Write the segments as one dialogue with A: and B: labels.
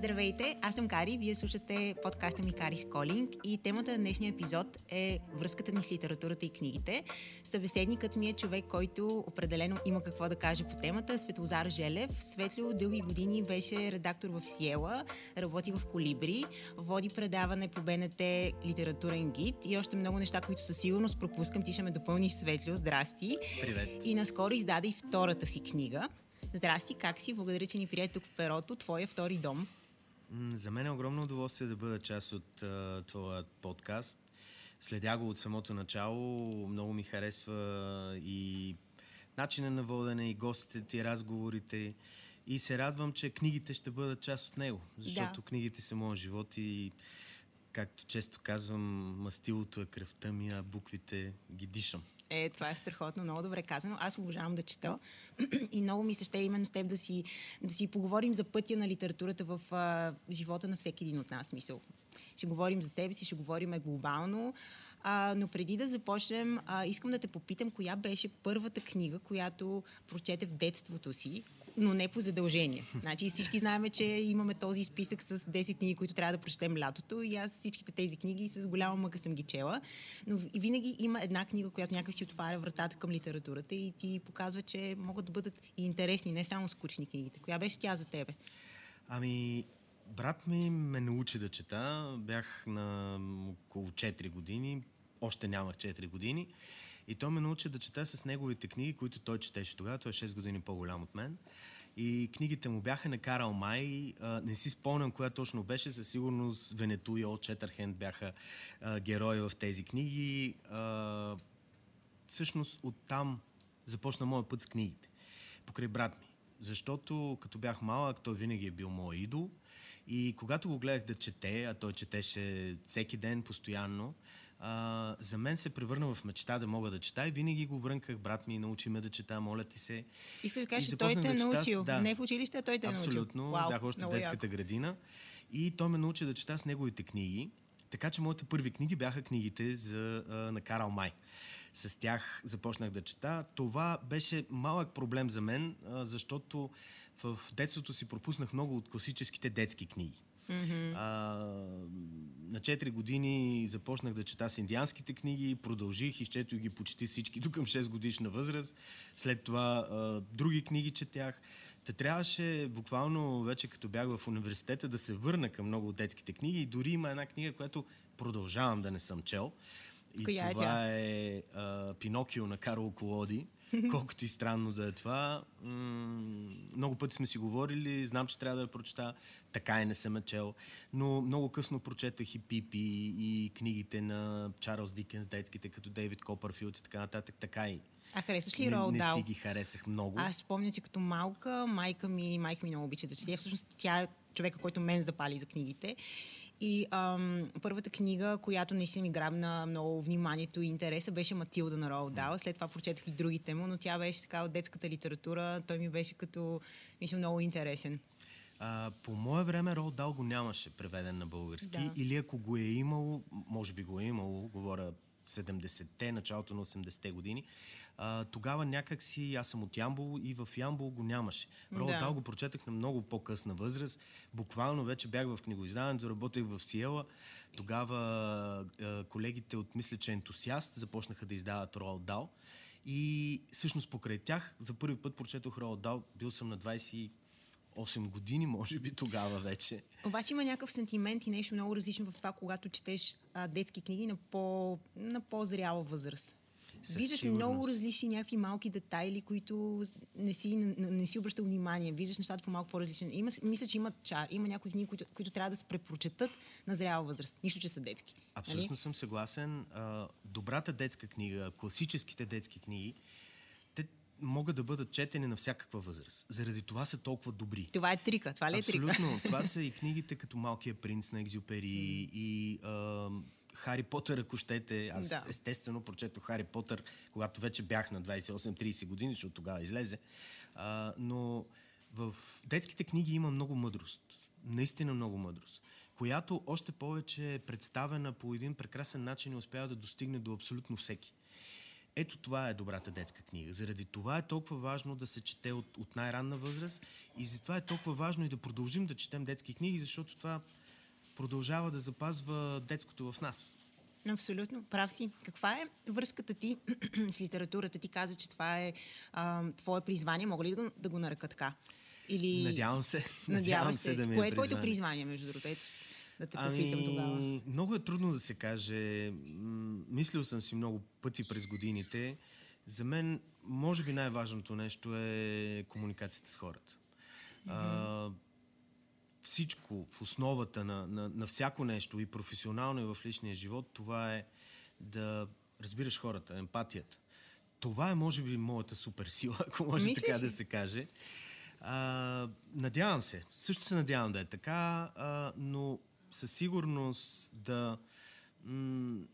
A: Здравейте, аз съм Кари, вие слушате подкаста ми Кари Колинг и темата на днешния епизод е връзката ни с литературата и книгите. Събеседникът ми е човек, който определено има какво да каже по темата, Светлозар Желев. Светло дълги години беше редактор в Сиела, работи в Колибри, води предаване по БНТ Литературен гид и още много неща, които със сигурност пропускам. Ти ще ме допълниш, Светло. Здрасти.
B: Привет.
A: И наскоро издаде и втората си книга. Здрасти, как си? Благодаря, че ни прие тук в Перото, твоя втори дом.
B: За мен е огромно удоволствие да бъда част от uh, твоя подкаст. Следя го от самото начало. Много ми харесва и начина на водене, и гостите, и разговорите. И се радвам, че книгите ще бъдат част от него. Защото да. книгите са моят живот и както често казвам, мастилото е кръвта ми, а буквите ги дишам.
A: Е, това е страхотно, много добре казано. Аз обожавам да чета и много ми се ще именно с теб да си, да си поговорим за пътя на литературата в а, живота на всеки един от нас. Мисъл. Ще говорим за себе си, ще говорим глобално. А, но преди да започнем, а, искам да те попитам, коя беше първата книга, която прочете в детството си, но не по задължение. Значи всички знаем, че имаме този списък с 10 книги, които трябва да прочетем лятото и аз всичките тези книги с голяма мъка съм ги чела. Но винаги има една книга, която някак си отваря вратата към литературата и ти показва, че могат да бъдат и интересни, не само скучни книгите. Коя беше тя за тебе?
B: Ами, брат ми ме научи да чета. Бях на около 4 години. Още нямах 4 години. И той ме научи да чета с неговите книги, които той четеше тогава. Той е 6 години по-голям от мен. И книгите му бяха на Карал Май. Не си спомням коя точно беше. Със сигурност Венету и Олд Четърхенд бяха а, герои в тези книги. Всъщност оттам започна моят път с книгите. Покрай брат ми. Защото като бях малък, той винаги е бил мой идол. И когато го гледах да чете, а той четеше всеки ден, постоянно, а, за мен се превърна в мечта да мога да чета и винаги го врънках, брат ми, научи ме да чета, моля ти се.
A: Искаш да кажеш, че той те е да научил? Да. Не в училище, а той те е
B: научил? Абсолютно, бях още в детската яко. градина. И той ме научи да чета с неговите книги. Така че моите първи книги бяха книгите за, а, на Карал Май. С тях започнах да чета. Това беше малък проблем за мен, а, защото в детството си пропуснах много от класическите детски книги. Mm-hmm. А, на 4 години започнах да чета с индианските книги, продължих, изчетох ги почти всички до към 6 годишна възраст. След това а, други книги четях. Та трябваше буквално вече като бях в университета да се върна към много от детските книги и дори има една книга, която продължавам да не съм чел. И Коя това е, е а, Пинокио на Карл Колоди. Колкото и странно да е това. Много пъти сме си говорили, знам, че трябва да я прочета. Така и не съм чел. Но много късно прочетах и Пипи, и книгите на Чарлз Дикенс, детските, като Дейвид Копърфилд и така нататък. Така и.
A: А харесваш ли Роуд
B: Не си ги харесах много.
A: Аз спомня, че като малка, майка ми, майка ми много обича да чете. Всъщност тя е човека, който мен запали за книгите. И ам, първата книга, която наистина ми грабна много вниманието и интереса, беше Матилда на Роуд Дал. След това прочетох и другите му, но тя беше така от детската литература. Той ми беше като, мисля, много интересен.
B: А, по мое време Роуд Дал го нямаше преведен на български. Да. Или ако го е имало, може би го е имало, говоря 70-те, началото на 80-те години. А, тогава някак си, аз съм от Ямбол и в Ямбол го нямаше. Роald да. го прочетах на много по-късна възраст. Буквално вече бях в книгоиздаването, работех в Сиела. Тогава а, колегите от Мисля, че ентусиаст започнаха да издават Роald Дал. И всъщност покрай тях за първи път прочетох Роald Дал. Бил съм на 20 8 години, може би тогава вече.
A: Обаче има някакъв сентимент и нещо много различно в това, когато четеш а, детски книги на, по, на по-зряла възраст. Със Виждаш сигурност. много различни някакви малки детайли, които не си, не, не си обръщал внимание. Виждаш нещата по малко по-различни. Има, мисля, че има чар. Има някои книги, които, които трябва да се препрочетат на зряла възраст. Нищо, че са детски.
B: Абсолютно нали? съм съгласен. добрата детска книга, класическите детски книги, могат да бъдат четени на всякаква възраст. Заради това са толкова добри.
A: Това е трика. Това ли е
B: трика?
A: Абсолютно.
B: Това са и книгите като Малкия принц на Екзюпери и а, Хари Потър, ако щете. Аз да. естествено прочетох Хари Потър, когато вече бях на 28-30 години, защото тогава излезе. А, но в детските книги има много мъдрост. Наистина много мъдрост, която още повече е представена по един прекрасен начин и успява да достигне до абсолютно всеки. Ето това е добрата детска книга. Заради това е толкова важно да се чете от, от най-ранна възраст и затова е толкова важно и да продължим да четем детски книги, защото това продължава да запазва детското в нас.
A: Абсолютно, прав си. Каква е връзката ти с литературата? Ти каза, че това е а, твое призвание. Мога ли да, го, да го нарека така?
B: Или... Надявам се.
A: Надявам се, се да ми е Кое е твоето призвание, между другото? Да те ами, попитам тогава.
B: Много е трудно да се каже. Мислил съм си много пъти през годините. За мен, може би най-важното нещо е комуникацията с хората. Mm-hmm. А, всичко в основата на, на, на всяко нещо и професионално и в личния живот, това е да разбираш хората, емпатията. Това е, може би, моята суперсила, ако може Мислиш така ли? да се каже. А, надявам се. Също се надявам да е така, а, но със сигурност да м-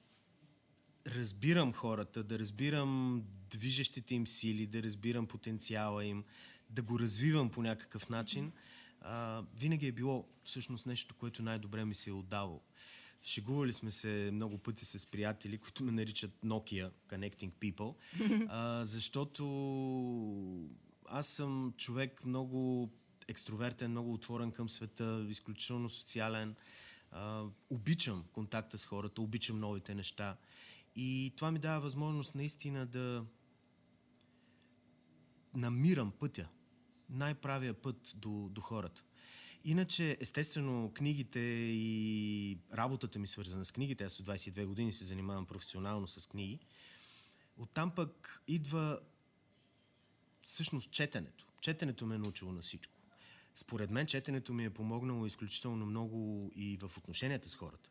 B: разбирам хората, да разбирам движещите им сили, да разбирам потенциала им, да го развивам по някакъв начин, а, винаги е било всъщност нещо, което най-добре ми се е отдавало. Шегували сме се много пъти с приятели, които ме наричат Nokia Connecting People, а, защото аз съм човек много екстровертен, много отворен към света, изключително социален. А, обичам контакта с хората, обичам новите неща. И това ми дава възможност наистина да намирам пътя, най-правия път до, до хората. Иначе, естествено, книгите и работата ми свързана с книгите, аз от 22 години се занимавам професионално с книги, оттам пък идва всъщност четенето. Четенето ме е научило на всичко. Според мен четенето ми е помогнало изключително много и в отношенията с хората.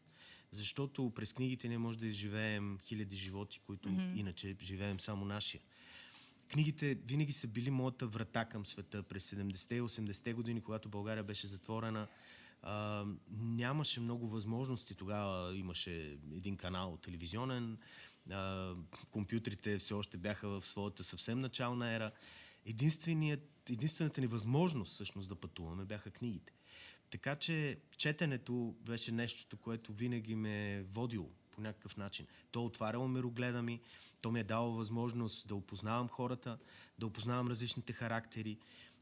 B: Защото през книгите ние може да изживеем хиляди животи, които mm-hmm. иначе живеем само нашия. Книгите винаги са били моята врата към света. През 70-те и 80-те години, когато България беше затворена, а, нямаше много възможности. Тогава имаше един канал телевизионен, а, компютрите все още бяха в своята съвсем начална ера. Единствената ни възможност всъщност да пътуваме бяха книгите. Така че четенето беше нещото, което винаги ме е водило по някакъв начин. То отваряло мирогледа ми, то ми е дало възможност да опознавам хората, да опознавам различните характери,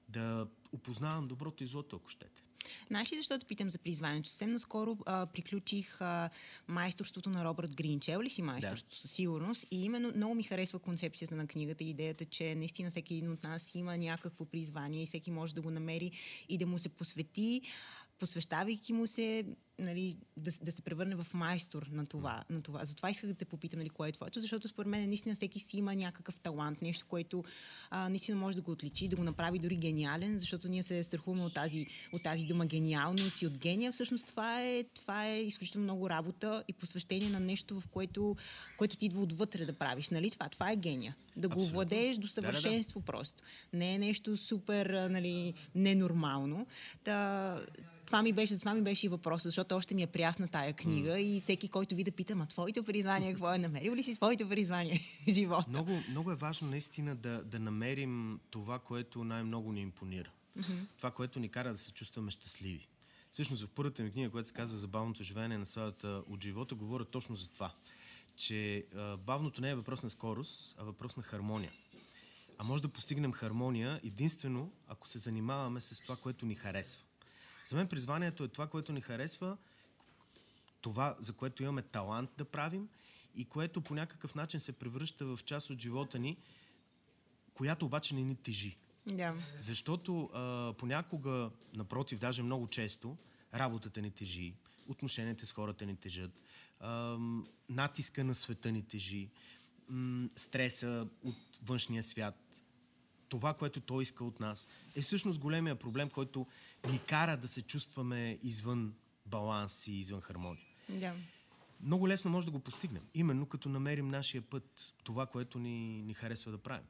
B: да опознавам доброто и злото, ако щете.
A: Знаеш ли защо питам за призванието? Съвсем наскоро а, приключих а, майсторството на Робърт Грин. Чел ли си майсторството? Да. Със сигурност. И именно много ми харесва концепцията на книгата, идеята, че наистина всеки един от нас има някакво призвание и всеки може да го намери и да му се посвети посвещавайки му се, нали, да, да се превърне в майстор на това, на това. Затова исках да те попитам нали, кое е твоето, защото според мен наистина всеки си има някакъв талант, нещо, което а, наистина може да го отличи, да го направи дори гениален, защото ние се страхуваме от тази, от тази дума гениалност и от гения. Всъщност това е, това е изключително много работа и посвещение на нещо, в което, което ти идва отвътре да правиш. Нали? Това, това е гения. Да го владееш до съвършенство да, да, да. просто. Не е нещо супер нали, ненормално. Та, това ми беше, това ми беше и въпросът, защото още ми е прясна тая книга mm. и всеки, който ви да пита, ма твоите призвания, какво е намерил ли си своите призвания в живота?
B: Много, много е важно наистина да, да намерим това, което най-много ни импонира. Mm-hmm. Това, което ни кара да се чувстваме щастливи. Всъщност в първата ми книга, която се казва за бавното живеене на сладата от живота, говоря точно за това. Че а, бавното не е въпрос на скорост, а въпрос на хармония. А може да постигнем хармония единствено, ако се занимаваме с това, което ни харесва. За мен призванието е това, което ни харесва, това, за което имаме талант да правим и което по някакъв начин се превръща в част от живота ни, която обаче не ни тежи.
A: Да.
B: Защото а, понякога, напротив, даже много често, работата ни тежи, отношенията с хората ни тежат, а, натиска на света ни тежи, м- стреса от външния свят, това, което той иска от нас, е всъщност големия проблем, който ни кара да се чувстваме извън баланс и извън хармония.
A: Да.
B: Много лесно може да го постигнем, именно като намерим нашия път, това, което ни, ни харесва да правим.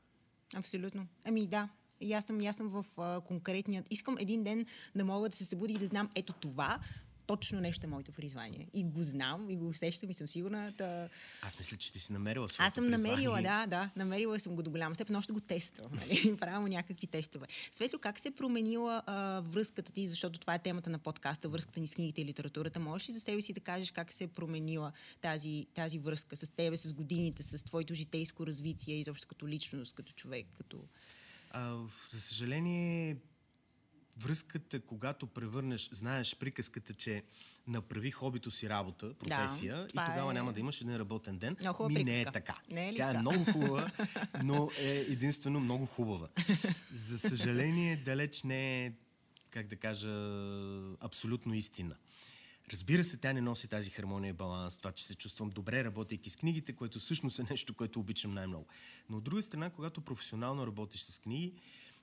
A: Абсолютно. Ами да, и аз съм, аз съм в а, конкретният. Искам един ден да мога да се събуди и да знам, ето това точно нещо е моето призвание. И го знам, и го усещам и съм сигурна. Да...
B: Аз мисля, че ти си намерила
A: своето Аз съм призвание. намерила, да, да. Намерила съм го до голяма степен, още го тествам. Нали? Правя някакви тестове. Светло, как се е променила а, връзката ти, защото това е темата на подкаста, връзката ни с книгите и литературата. Можеш ли за себе си да кажеш как се е променила тази, тази връзка с тебе, с годините, с твоето житейско развитие, изобщо като личност, като човек, като...
B: А, за съжаление, връзката, когато превърнеш, знаеш приказката, че направи хобито си работа, професия да, и тогава е... няма да имаш един работен ден.
A: Много
B: Ми не е така.
A: Не е
B: Тя е много хубава, но е единствено много хубава. За съжаление, далеч не е, как да кажа, абсолютно истина. Разбира се, тя не носи тази хармония и баланс, това, че се чувствам добре, работейки с книгите, което всъщност е нещо, което обичам най-много. Но от друга страна, когато професионално работиш с книги,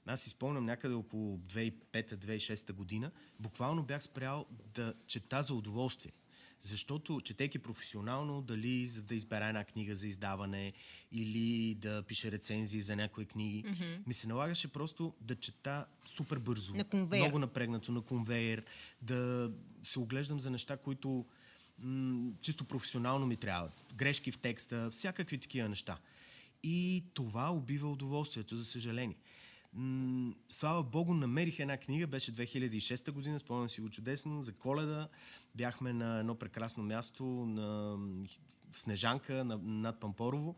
B: аз си спомням някъде около 2005-2006 година, буквално бях спрял да чета за удоволствие. Защото, четейки професионално, дали за да избера една книга за издаване или да пише рецензии за някои книги, mm-hmm. ми се налагаше просто да чета супер бързо.
A: На конвейер.
B: Много напрегнато, на конвейер, да се оглеждам за неща, които м- чисто професионално ми трябват. Грешки в текста, всякакви такива неща. И това убива удоволствието, за съжаление. М- слава Богу, намерих една книга, беше 2006 година, спомням си го чудесно, за коледа. Бяхме на едно прекрасно място на Снежанка на, над Пампорово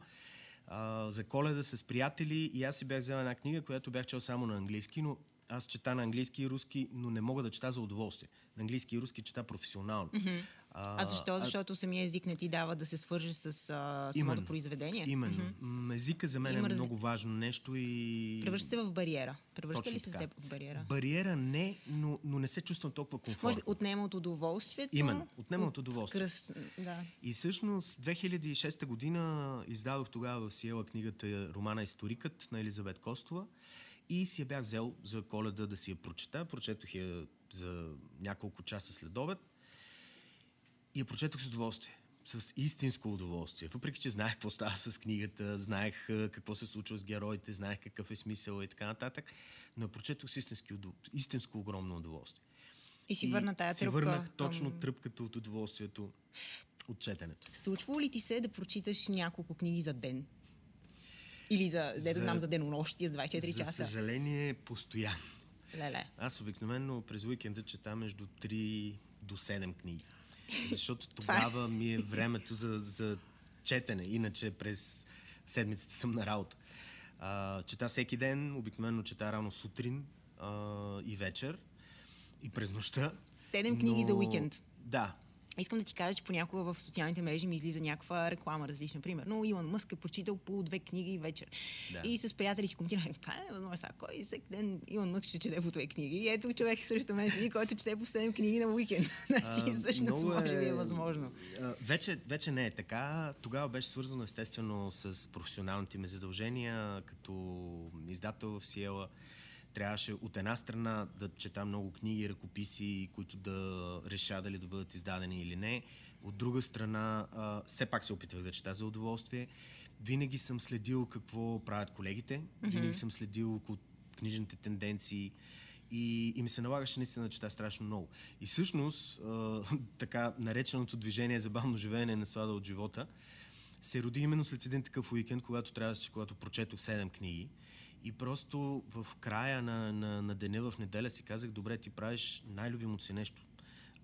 B: а, за коледа с приятели и аз си бях взел една книга, която бях чел само на английски, но аз чета на английски и руски, но не мога да чета за удоволствие. На английски и руски чета професионално.
A: Mm-hmm. А, а защо? Защото а... самия език не ти дава да се свържеш с а, самото произведение?
B: Именно. Mm-hmm. Езика за мен Има е много важно нещо и...
A: Превръща се в бариера. Превръща ли се с теб в бариера?
B: Бариера не, но, но не се чувствам толкова комфортно. Може
A: би отнема от удоволствието?
B: Именно. Отнема от, от удоволствие.
A: Кръс... Да.
B: И всъщност 2006 година издадох тогава в Сиела книгата Романа Историкът на Елизабет Костова. И си я бях взел за коледа да си я прочета. Прочетох я за няколко часа след обед. И я прочетох с удоволствие. С истинско удоволствие. Въпреки, че знаех какво става с книгата, знаех какво се случва с героите, знаех какъв е смисъл и така нататък, но я прочетох с истински, истинско огромно удоволствие.
A: И си върна тая
B: тръпка. Си върнах точно към... тръпката от удоволствието от четенето.
A: Случва ли ти се да прочиташ няколко книги за ден? Или за, за, да знам, за денонощие с 24
B: за
A: часа?
B: За съжаление, постоянно.
A: Леле.
B: Аз обикновено през уикенда чета между 3 до 7 книги. Защото е- тогава ми е времето за, за четене. Иначе през седмицата съм на работа. А, чета всеки ден, обикновено чета рано сутрин а, и вечер и през нощта.
A: Седем книги но... за уикенд.
B: Да,
A: Искам да ти кажа, че понякога в социалните мрежи ми излиза някаква реклама различна. Примерно, Илон Мъск е прочитал по две книги вечер. Да. И с приятели си коментирах, това е възможно. Сега, кой всеки ден Илон Мъск ще чете по две книги? И ето човек срещу мен седи, който чете по 7 книги на уикенд. значи, всъщност, може би е възможно.
B: вече, вече не е така. Тогава беше свързано естествено с професионалните ми задължения, като издател в Сиела трябваше от една страна да чета много книги, ръкописи, които да реша дали да бъдат издадени или не. От друга страна, а, все пак се опитвах да чета за удоволствие. Винаги съм следил какво правят колегите, mm-hmm. винаги съм следил книжните тенденции и, и ми се налагаше наистина да чета страшно много. И всъщност, а, така нареченото движение за бавно живеене на слада от живота, се роди именно след един такъв уикенд, когато трябваше, когато прочетох 7 книги. И просто в края на, на, на деня в неделя си казах, добре, ти правиш най-любимото си нещо.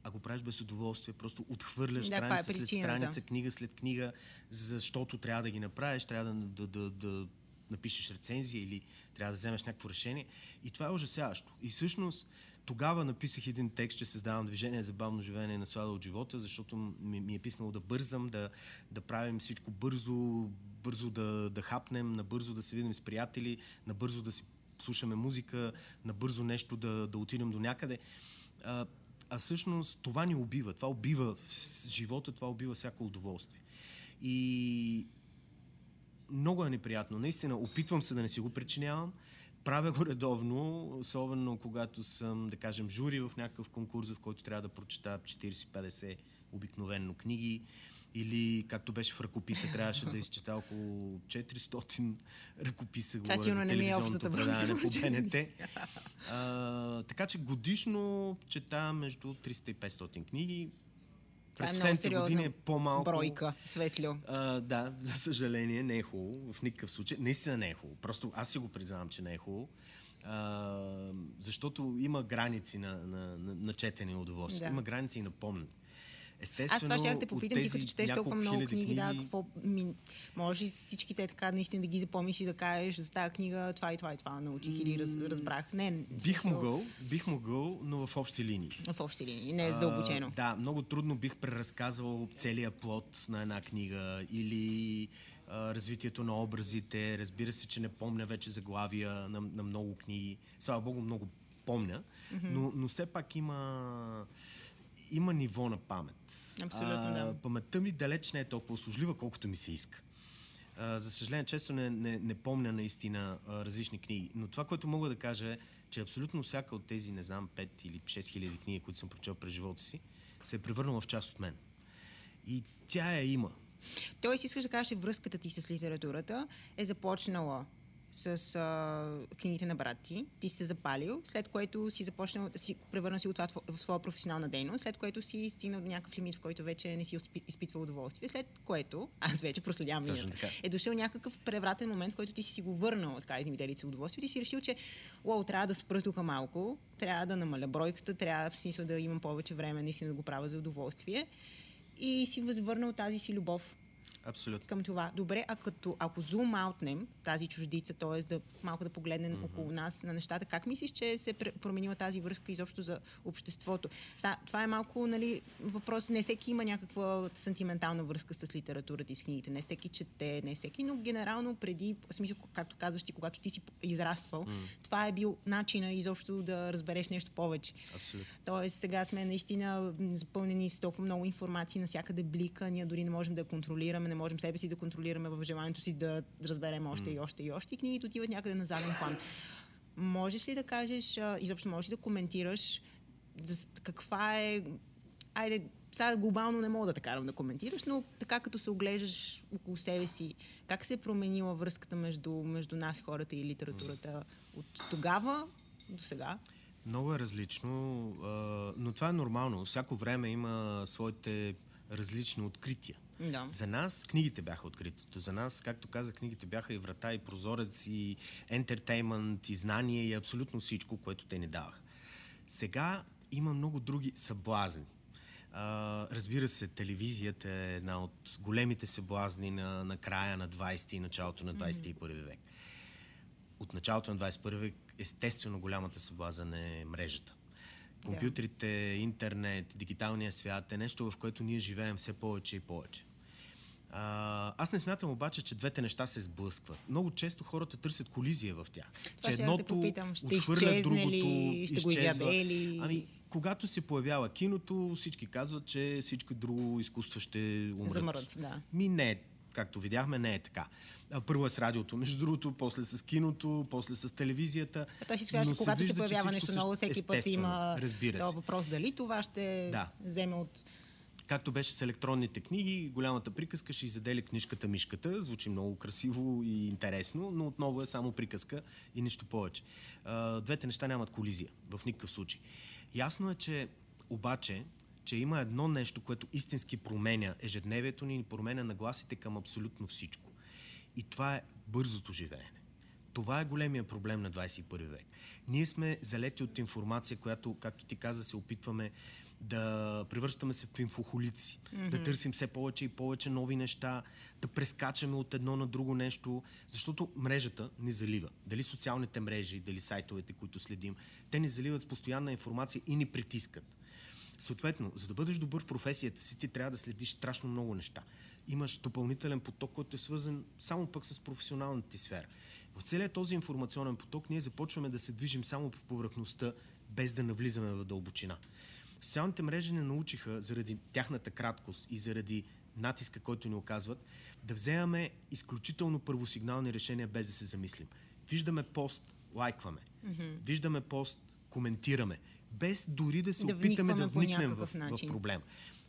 B: А го правиш без удоволствие, просто отхвърляш да, страница е след страница, книга след книга, защото трябва да ги направиш, трябва да, да, да, да напишеш рецензия или трябва да вземеш някакво решение. И това е ужасяващо. И всъщност тогава написах един текст, че създавам движение за бавно живеене и наслада от живота, защото ми, ми е писнало да бързам, да, да правим всичко бързо, бързо да, да хапнем, набързо да се видим с приятели, набързо да си слушаме музика, набързо нещо да, да отидем до някъде. А, а всъщност това ни убива. Това убива живота, това убива всяко удоволствие. И много е неприятно. Наистина, опитвам се да не си го причинявам. Правя го редовно, особено когато съм, да кажем, жури в някакъв конкурс, в който трябва да прочета 40-50 обикновенно книги Или, както беше в ръкописа, трябваше да изчета около 400 ръкописа
A: Това сигурно не ми е общата
B: предаване по БНТ. А, така че годишно чета между 300 и 500 книги. През
A: Това е
B: години е по-малко.
A: Бройка, светло.
B: А, да, за съжаление не е хубаво. В никакъв случай. Наистина не е хубаво. Просто аз си го признавам, че не е хубаво. А, защото има граници на, на, на, на четене и удоволствие. Да. Има граници и на помни.
A: Естествено, Аз това ще те попитам, ти като четеш толкова много книги, книги, да, какво, ми, може всички те така наистина да ги запомниш и да кажеш за тази книга това и това и това научих или раз, разбрах. Не,
B: бих смисъл... могъл, бих могъл, но в общи линии.
A: В общи линии, не е задълбочено.
B: да, много трудно бих преразказвал целият плод на една книга или а, развитието на образите. Разбира се, че не помня вече заглавия на, на много книги. Слава Богу, много помня, mm-hmm. но, но все пак има има ниво на памет.
A: Абсолютно, да.
B: Паметта ми далеч не е толкова услужлива, колкото ми се иска. А, за съжаление, често не, не, не помня наистина а, различни книги. Но това, което мога да кажа е, че абсолютно всяка от тези, не знам, 5 или 6 хиляди книги, които съм прочел през живота си, се е превърнала в част от мен. И тя я има.
A: Тоест, искаш да кажеш, че връзката ти с литературата е започнала с а, книгите на брат ти, ти си се запалил, след което си започнал да си превърна си от това в своя професионална дейност, след което си стигнал до някакъв лимит, в който вече не си изпитвал удоволствие, след което, аз вече проследявам е дошъл някакъв превратен момент, в който ти си си го върнал така измиделица удоволствие, ти си решил, че уау, трябва да спра тук малко, трябва да намаля бройката, трябва в смисъл да имам повече време наистина да го правя за удоволствие. И си възвърнал тази си любов
B: Абсолютно.
A: към това. Добре, а като, ако зум аутнем тази чуждица, т.е. да малко да погледнем mm-hmm. около нас на нещата, как мислиш, че се променила тази връзка изобщо за обществото? Са, това е малко нали, въпрос. Не всеки има някаква сантиментална връзка с литературата и с книгите. Не всеки чете, не всеки, но генерално преди, в смисъл, както казваш ти, когато ти си израствал, mm. това е бил начина изобщо да разбереш нещо повече.
B: Абсолютно.
A: Тоест сега сме наистина запълнени с толкова много информация, навсякъде блика, ние дори не можем да контролираме, не можем себе си да контролираме в желанието си да разберем още mm. и още и още. И книгите отиват някъде на заден план. Можеш ли да кажеш, изобщо можеш ли да коментираш каква е... Айде, сега глобално не мога да те карам да коментираш, но така като се оглеждаш около себе си, как се е променила връзката между, между нас, хората и литературата от тогава до сега?
B: Много е различно, но това е нормално. Всяко време има своите различни открития.
A: Да.
B: За нас книгите бяха откритото. За нас, както казах, книгите бяха и врата, и прозорец, и ентертеймент, и знание, и абсолютно всичко, което те ни даваха. Сега има много други съблазни. А, разбира се, телевизията е една от големите съблазни на, на края на 20 и началото на 21 mm-hmm. век. От началото на 21 век, естествено, голямата съблазън е мрежата. Компютрите, интернет, дигиталния свят е нещо, в което ние живеем все повече и повече. А, аз не смятам обаче, че двете неща се сблъскват. Много често хората търсят колизия в тях.
A: Това че едното да попитам, ще отхвърля другото, ли, ще изчезва. го изяде
B: Ами, когато се появява киното, всички казват, че всичко друго изкуство ще умрат.
A: Замрът, да.
B: Ми не, както видяхме, не е така. Първо е с радиото, между другото, после с киното, после с телевизията.
A: А той си казва, когато се появява нещо ново, всеки път има този въпрос дали това ще да. вземе от
B: Както беше с електронните книги, голямата приказка ще изяделя книжката Мишката. Звучи много красиво и интересно, но отново е само приказка и нищо повече. Двете неща нямат колизия в никакъв случай. Ясно е, че обаче, че има едно нещо, което истински променя ежедневието ни и променя нагласите към абсолютно всичко. И това е бързото живеене. Това е големия проблем на 21 век. Ние сме залети от информация, която, както ти каза, се опитваме да превръщаме се в инфохолици, mm-hmm. да търсим все повече и повече нови неща, да прескачаме от едно на друго нещо, защото мрежата ни залива. Дали социалните мрежи, дали сайтовете, които следим, те ни заливат с постоянна информация и ни притискат. Съответно, за да бъдеш добър в професията си, ти трябва да следиш страшно много неща. Имаш допълнителен поток, който е свързан само пък с професионалната ти сфера. В целият този информационен поток ние започваме да се движим само по повърхността, без да навлизаме в дълбочина. Социалните мрежи не научиха, заради тяхната краткост и заради натиска, който ни оказват, да вземаме изключително първосигнални решения без да се замислим. Виждаме пост, лайкваме. Mm-hmm. Виждаме пост, коментираме. Без дори да се да опитаме да вникнем в, в проблема.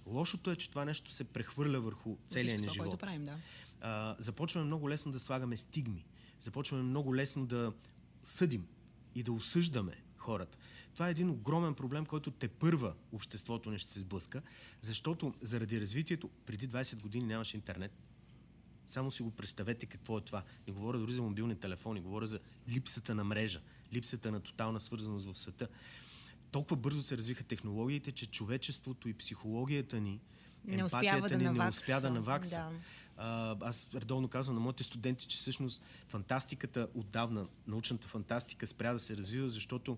B: Лошото е, че това нещо се прехвърля върху целия ни
A: това,
B: живот.
A: което правим, да.
B: А, започваме много лесно да слагаме стигми. Започваме много лесно да съдим и да осъждаме хората. Това е един огромен проблем, който те първа обществото не ще се сблъска, защото заради развитието преди 20 години нямаше интернет. Само си го представете какво е това. Не говоря дори за мобилни телефони, говоря за липсата на мрежа, липсата на тотална свързаност в света. Толкова бързо се развиха технологиите, че човечеството и психологията ни,
A: Не
B: емпатията
A: да
B: ни не
A: навакса.
B: успя да навакса.
A: Да.
B: А, аз редовно казвам на моите студенти, че всъщност фантастиката отдавна, научната фантастика спря да се развива, защото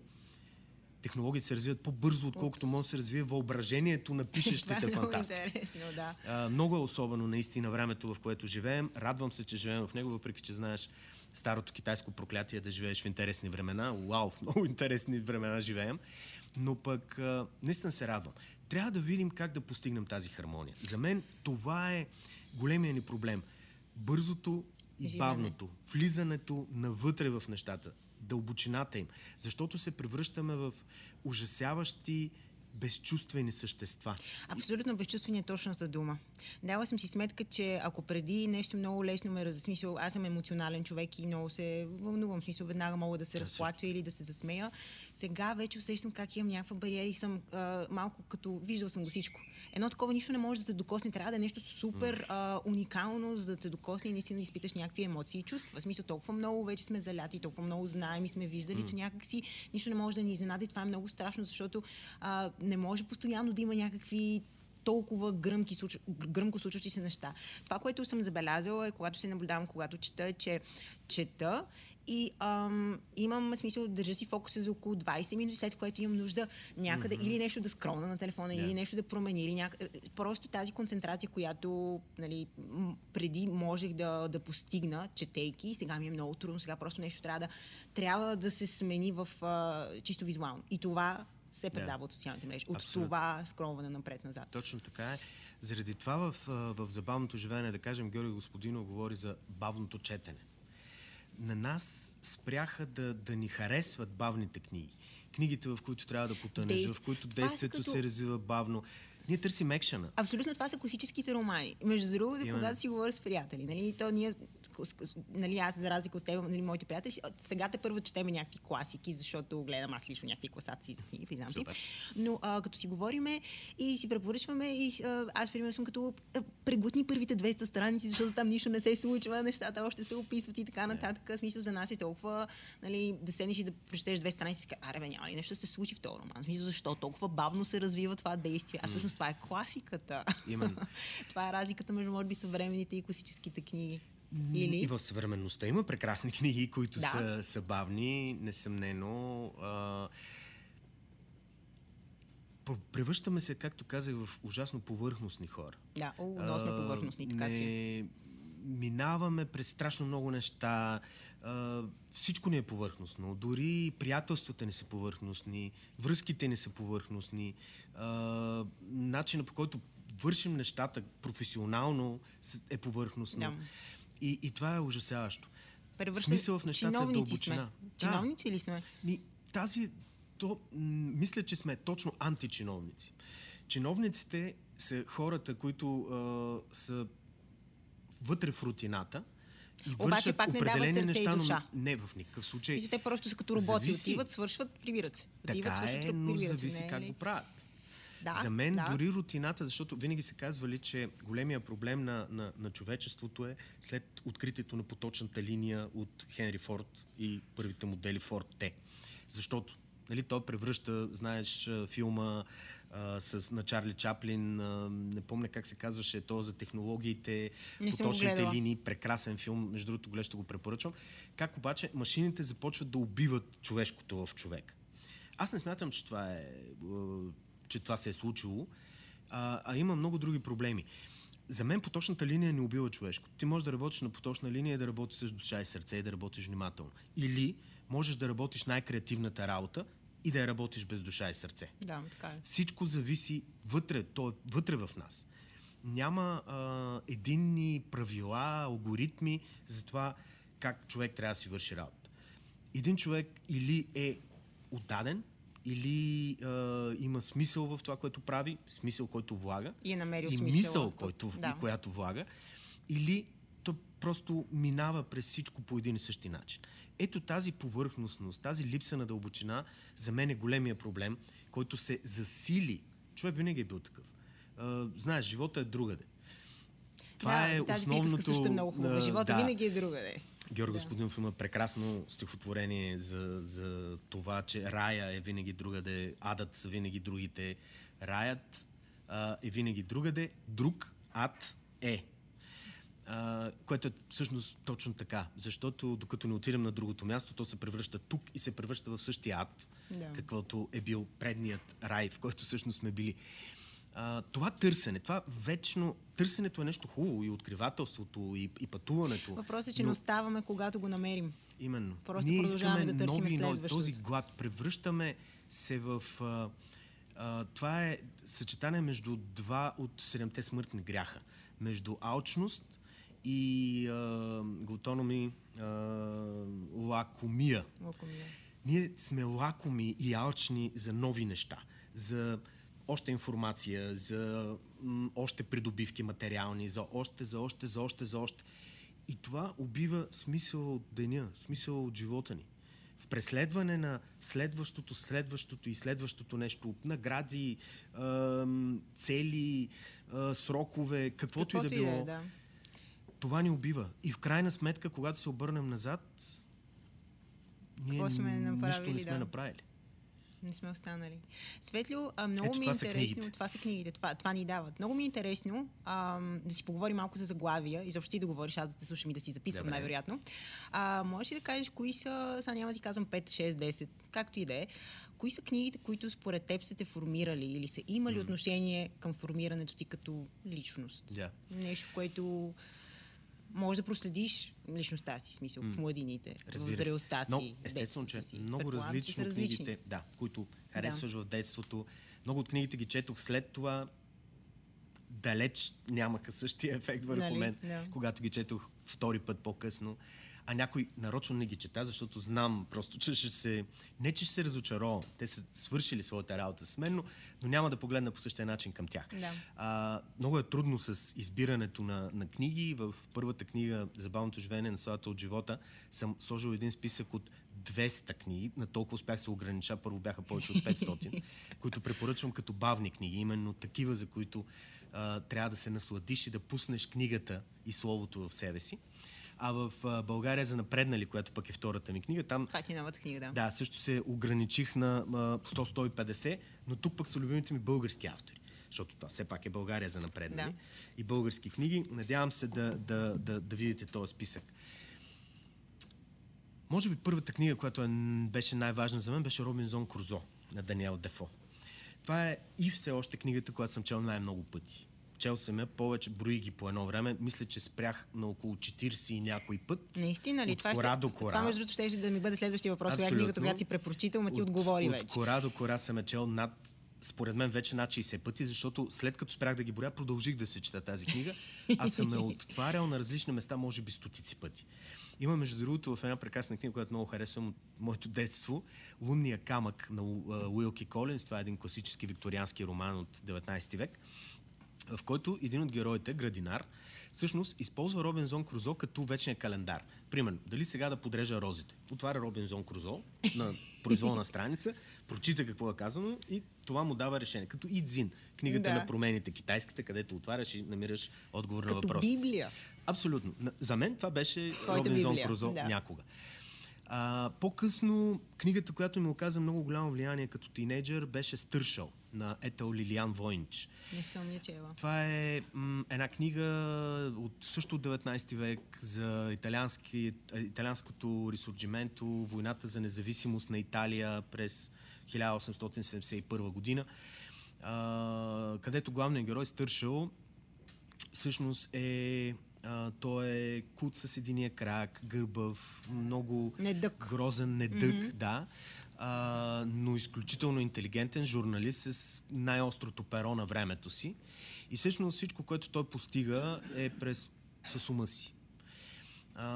B: технологиите се развиват по-бързо, отколкото може да се развие въображението на пишещите
A: е много интересно, да.
B: А, много е особено наистина времето, в което живеем. Радвам се, че живеем в него, въпреки че знаеш старото китайско проклятие да живееш в интересни времена. Уау, в много интересни времена живеем. Но пък а, наистина се радвам. Трябва да видим как да постигнем тази хармония. За мен това е големия ни проблем. Бързото и бавното, влизането навътре в нещата, дълбочината им. Защото се превръщаме в ужасяващи безчувствени същества.
A: Абсолютно безчувствение е точната дума. Дала съм си сметка, че ако преди нещо много лесно ме раз... смисъл, аз съм емоционален човек и много се вълнувам, смисъл веднага мога да се
B: Аз
A: разплача или да се засмея. Сега вече усещам как имам някаква бариера и съм а, малко като виждал съм го всичко. Едно такова нищо не може да те докосне, трябва да е нещо супер а, уникално, за да те докосне и наистина да изпиташ някакви емоции и чувства. В смисъл толкова много вече сме заляти, толкова много знаем и сме виждали, че някакси нищо не може да ни изненада и това е много страшно, защото а, не може постоянно да има някакви толкова гръмки, гръмко случващи се неща. Това, което съм забелязала е, когато се наблюдавам, когато чета, е, че чета и ам, имам смисъл, държа си фокуса за около 20 минути, след което имам нужда някъде mm-hmm. или нещо да скролна на телефона,
B: Да.
A: или нещо да промени, или няк... просто тази концентрация, която нали, преди можех да, да постигна, четейки, сега ми е много трудно, сега просто нещо трябва да, трябва да се смени в а, чисто визуално. И това се предава от социалните мрежи. От
B: Абсолютно.
A: това скролване напред-назад.
B: Точно така е. Заради това в, в забавното живеене, да кажем, Георги Господинов говори за бавното четене. На нас спряха да, да ни харесват бавните книги. Книгите, в които трябва да потънеш,
A: Действ-
B: в които
A: са
B: действието
A: като-
B: се развива бавно. Ние търсим екшена.
A: Абсолютно това са класическите романи. Между другото,
B: Именно.
A: когато си говоря с приятели, нали, то ние, нали, аз за разлика от теб, нали, моите приятели, сега те първо четеме някакви класики, защото гледам аз лично някакви класации за книги, признам си. Но а, като си говориме и си препоръчваме, и а, аз примерно съм като преглътни първите 200 страници, защото там нищо не се случва, нещата още се описват и така нататък. В Смисъл за нас е толкова, нали, да седнеш и да прочетеш две страници аре бе, няма ли нещо се случи в този роман. Смисъл, защо толкова бавно се развива това действие? А всъщност това е класиката.
B: Именно.
A: това е разликата между, може би, съвременните и класическите книги. Или?
B: И в съвременността има прекрасни книги, които
A: Да.
B: са, са бавни, несъмнено. А, пр- превръщаме се, както казах, в ужасно повърхностни хора.
A: Да, о, много сме повърхностни, така си. Е.
B: Минаваме през страшно много неща. А, всичко ни е повърхностно. Дори приятелствата ни са повърхностни, връзките ни са повърхностни. А, начинът по който вършим нещата професионално е повърхностно.
A: Да.
B: И, и това е ужасяващо.
A: Превръща-
B: Смисъл в нещата е
A: чиновници
B: дълбочина.
A: Сме. Чиновници ли сме?
B: Ми, тази, то, м, мисля, че сме точно античиновници. Чиновниците са хората, които а, са вътре в рутината и
A: Обаче
B: вършат
A: пак не
B: определени
A: и
B: неща, но не в никакъв случай.
A: Мисля, те просто са като роботи.
B: Зависи.
A: Отиват, свършват, прибират се. Отиват,
B: Така
A: свършват,
B: е, но зависи
A: Не е
B: как
A: ли?
B: го правят.
A: Да,
B: За мен
A: да.
B: дори рутината, защото винаги се казвали, че големия проблем на, на, на човечеството е след откритието на поточната линия от Хенри Форд и първите модели Форд Т. Защото нали, той превръща, знаеш, филма а, с, на Чарли Чаплин, а, не помня как се казваше, то за технологиите, поточните линии, прекрасен филм, между другото, гледа, ще го препоръчвам. Как обаче машините започват да убиват човешкото в човек. Аз не смятам, че това, е, е, че това се е случило, а, а има много други проблеми. За мен поточната линия не убива човешко. Ти можеш да работиш на поточна линия и да работиш с душа и сърце и да работиш внимателно. Или можеш да работиш най-креативната работа и да я работиш без душа и сърце.
A: Да, така е.
B: Всичко зависи вътре, то е вътре в нас. Няма а, единни правила, алгоритми за това как човек трябва да си върши работа. Един човек или е отдаден, или а, има смисъл в това, което прави, смисъл, който влага.
A: И е намерил
B: и
A: смисъл.
B: мисъл, който, да. и която влага. Или то просто минава през всичко по един и същи начин. Ето тази повърхностност, тази липса на дълбочина, за мен е големия проблем, който се засили. Човек винаги е бил такъв. А, знаеш, живота е другаде.
A: Това да, е тази основното... също е много хубава. Живота да. винаги е другаде.
B: Георги да. Господинов има прекрасно стихотворение за, за това, че рая е винаги другаде, адът са винаги другите, раят а, е винаги другаде, друг ад е. А, което е всъщност точно така. Защото докато не отидем на другото място, то се превръща тук и се превръща в същия ад, да. каквото е бил предният рай, в който всъщност сме били. А, това търсене, това вечно... Търсенето е нещо хубаво и откривателството, и, и пътуването.
A: Въпросът е, че но... не оставаме, когато го намерим.
B: Именно.
A: Просто Ние искаме да нови, нови,
B: този глад. Превръщаме се в... А, а, това е съчетание между два от седемте смъртни гряха. Между алчност и а, глутономи а, лакомия.
A: лакомия.
B: Ние сме лакоми и алчни за нови неща. За още информация, за м, още придобивки материални, за още, за още, за още, за още. И това убива смисъл от деня, смисъл от живота ни. В преследване на следващото, следващото и следващото нещо, награди, цели, срокове, каквото, каквото и да било. И да, да. Това ни убива. И в крайна сметка, когато се обърнем назад, ние нищо не сме да. направили
A: не сме останали. Светлио, а, много Ето, ми е интересно. Това са книгите. Това, това ни дават. Много ми е интересно а, да си поговорим малко за заглавия. Изобщо и да говориш, аз да те слушам и да си записвам Добре. най-вероятно. А, можеш ли да кажеш кои са, сега няма да ти казвам 5, 6, 10, както и да е, кои са книгите, които според теб са те формирали или са имали mm. отношение към формирането ти като личност?
B: Yeah.
A: Нещо, което може да проследиш личността си, смисъл, mm. младините,
B: в
A: зрелостта си.
B: Но, естествено, че си. много различни от книгите, да, които харесваш да. в детството. Много от книгите ги четох след това. Далеч нямаха същия ефект върху нали? мен, да. когато ги четох втори път по-късно а някой нарочно не ги чета, защото знам просто, че ще се... Не, че ще се разочаровам. Те са свършили своята работа с мен, но, но няма да погледна по същия начин към тях.
A: Да.
B: А, много е трудно с избирането на, на книги. В първата книга Забавното живеене на славата от живота съм сложил един списък от 200 книги, на толкова успях се огранича, първо бяха повече от 500, които препоръчвам като бавни книги, именно такива, за които а, трябва да се насладиш и да пуснеш книгата и словото в себе си. А в България за напреднали, която пък е втората ми книга, там...
A: Това ти е новата книга, да.
B: Да, също се ограничих на 100-150, но тук пък са любимите ми български автори защото това все пак е България за напреднали. Да. И български книги. Надявам се да, да, да, да видите този списък. Може би първата книга, която е, беше най-важна за мен, беше Робинзон Крузо на Даниел Дефо. Това е и все още книгата, която съм чел най-много пъти. Чел съм я повече, брои ги по едно време. Мисля, че спрях на около 40 и някой път.
A: Наистина ли?
B: От това кора ще, до кора.
A: Това, между другото, ще да ми бъде следващия въпрос. Коя книгата, която си препрочитал, ма ти от, отговори
B: от
A: вече.
B: От кора до кора съм е чел над според мен вече над 60 пъти, защото след като спрях да ги боря, продължих да се чета тази книга. Аз съм я отварял на различни места, може би стотици пъти. Има, между другото, в една прекрасна книга, която много харесвам от моето детство, Лунния камък на Уилки Колинс. Това е един класически викториански роман от 19 век в който един от героите, градинар, всъщност използва Робинзон Крузо като вечния календар. Примерно, дали сега да подрежа розите. Отваря Робинзон Крузо на произволна страница, прочита какво е казано и това му дава решение. Като Идзин, книгата да. на промените, китайската, където отваряш и намираш отговор
A: като
B: на въпроса.
A: Библия.
B: Абсолютно. За мен това беше Твоята Робинзон Библия. Крузо да. някога. А, по-късно книгата, която ми оказа много голямо влияние като тинейджър, беше Стършъл на Етел Лилиан Войнич.
A: Не съм я чела.
B: Това е м- една книга от също от 19 век за италиански, италианското ресурджименто, войната за независимост на Италия през 1871 година, а, където главният герой Стършъл всъщност е а, той е кут с единия крак, гърбав, много
A: недък.
B: грозен недък, mm-hmm. да. А, но изключително интелигентен журналист с най-острото перо на времето си. И всъщност всичко, което той постига е през с ума си. а,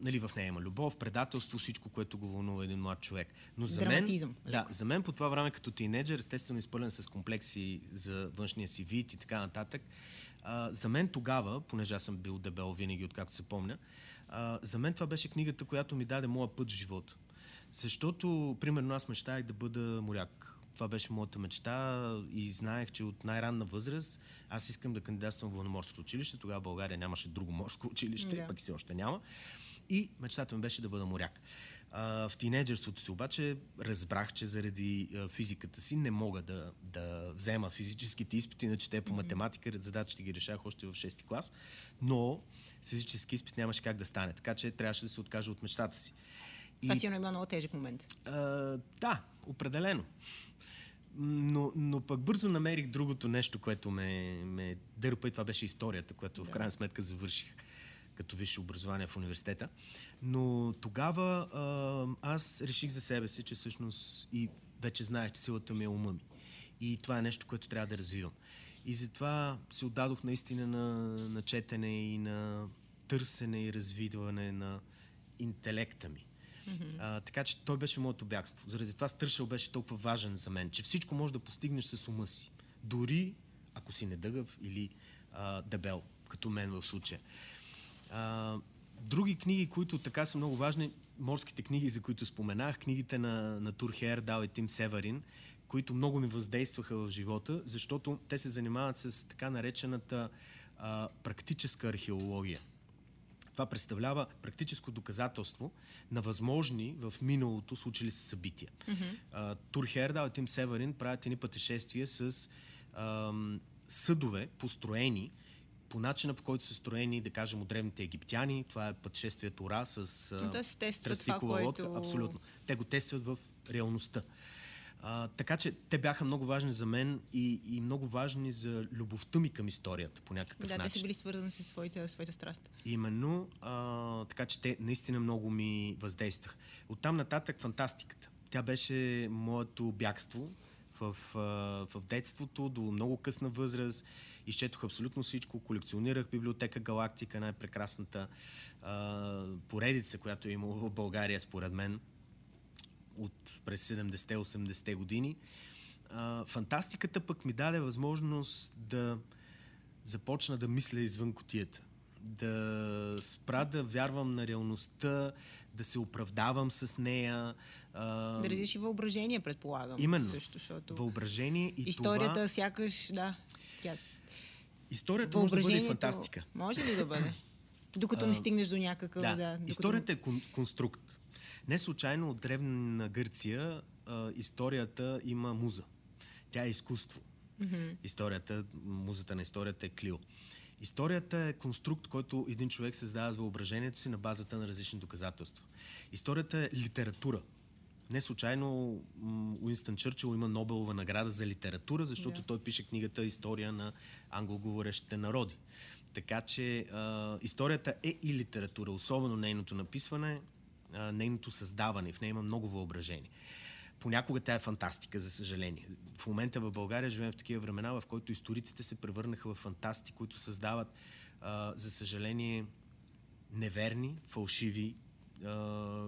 B: нали, в нея има любов, предателство, всичко, което го вълнува един млад човек.
A: Но за Драматизъм.
B: мен, да, за мен по това време като тинейджър, естествено изпълнен с комплекси за външния си вид и така нататък, а, за мен тогава, понеже аз съм бил дебел винаги, откакто се помня, а, за мен това беше книгата, която ми даде моя път в живота. Защото, примерно, аз мечтах да бъда моряк. Това беше моята мечта и знаех, че от най-ранна възраст аз искам да кандидатствам в военноморското училище. Тогава в България нямаше друго морско училище, yeah. пък и все още няма. И мечтата ми беше да бъда моряк. А, в тинейджерството си обаче разбрах, че заради а, физиката си не мога да, да взема физическите изпити, иначе те по математика, задачите ги решах още в 6 клас, но с физически изпит нямаше как да стане, така че трябваше да се откажа от мечтата си.
A: Това сигурно има много тежък момент.
B: А, да, определено. Но, но пък бързо намерих другото нещо, което ме, ме дърпа и това беше историята, която да. в крайна сметка завърших като висше образование в университета. Но тогава а, аз реших за себе си, че всъщност и вече знаех, че силата ми е ума ми. И това е нещо, което трябва да развивам. И затова се отдадох наистина на, на четене и на търсене и развиване на интелекта ми. Mm-hmm. А, така че той беше моето бягство. Заради това Стършъл беше толкова важен за мен, че всичко може да постигнеш с ума си. Дори ако си недъгъв или а, дебел, като мен в случая. А, други книги, които така са много важни, морските книги, за които споменах, книгите на, на Тур Хейердал и Тим Северин, които много ми въздействаха в живота, защото те се занимават с така наречената а, практическа археология. Това представлява практическо доказателство на възможни в миналото случили се събития. Mm-hmm. Тур Хердал и Тим Северин правят едни пътешествия с а, съдове, построени по начина по който са строени, да кажем, от древните египтяни. Това е пътешествието Ра с
A: да тръстикова лодка.
B: Което... Абсолютно. Те го тестват в реалността. А, така че те бяха много важни за мен и, и много важни за любовта ми към историята по някакъв
A: да,
B: начин.
A: Да, те са били свързани с своите, своите страст.
B: Именно, а, така че те наистина много ми въздействах. Оттам нататък фантастиката. Тя беше моето бягство в, в детството до много късна възраст. Изчетох абсолютно всичко, колекционирах библиотека Галактика, най-прекрасната а, поредица, която е имала в България, според мен от през 70-80-те години. А, фантастиката пък ми даде възможност да започна да мисля извън котията. Да спра да вярвам на реалността, да се оправдавам с нея.
A: А... Да разиш и въображение, предполагам.
B: Именно.
A: Също, защото...
B: Въображение и
A: Историята
B: това...
A: сякаш, да. Тя...
B: Историята може да бъде фантастика.
A: Може ли да бъде? Докато не стигнеш до някакъв...
B: Да,
A: да докато...
B: историята е кон- конструкт. Не случайно от древна Гърция а, историята има муза. Тя е изкуство. Mm-hmm. Историята, музата на историята е Клио. Историята е конструкт, който един човек създава с въображението си на базата на различни доказателства. Историята е литература. Не случайно Уинстън Чърчил има Нобелова награда за литература, защото yeah. той пише книгата История на англоговорещите народи. Така че а, историята е и литература, особено нейното написване, а, нейното създаване. В нея има много въображение. Понякога тя е фантастика, за съжаление. В момента в България живеем в такива времена, в които историците се превърнаха в фантасти, които създават, за съжаление, неверни, фалшиви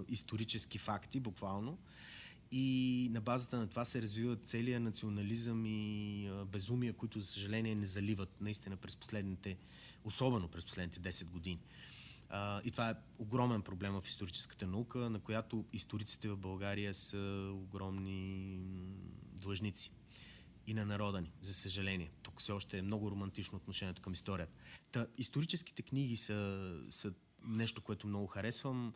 B: исторически факти, буквално. И на базата на това се развиват целият национализъм и безумия, които, за съжаление, не заливат наистина през последните, особено през последните 10 години. А, и това е огромен проблем в историческата наука, на която историците в България са огромни длъжници. И на народа ни, за съжаление. Тук все още е много романтично отношението към историята. Та, историческите книги са, са нещо, което много харесвам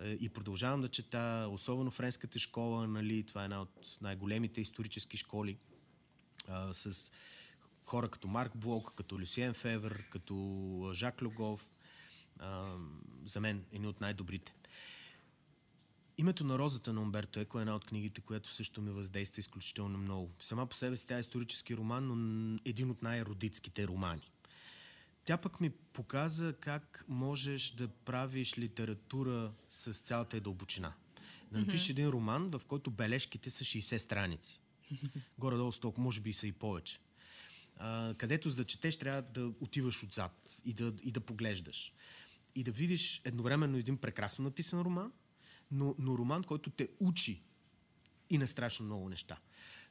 B: е, и продължавам да чета, особено френската школа, нали, това е една от най-големите исторически школи а, с хора като Марк Блок, като Люсиен Февер, като Жак Люгов, а, за мен едни от най-добрите. Името на розата на Умберто Еко е една от книгите, която също ми въздейства изключително много. Сама по себе си тя е исторически роман, но един от най-родитските романи. Тя пък ми показа как можеш да правиш литература с цялата и дълбочина. Да напишеш mm-hmm. един роман, в който бележките са 60 страници. Горе-долу толкова, може би са и повече. А, където за да четеш трябва да отиваш отзад и да, и да поглеждаш. И да видиш едновременно един прекрасно написан роман, но, но роман, който те учи и на страшно много неща.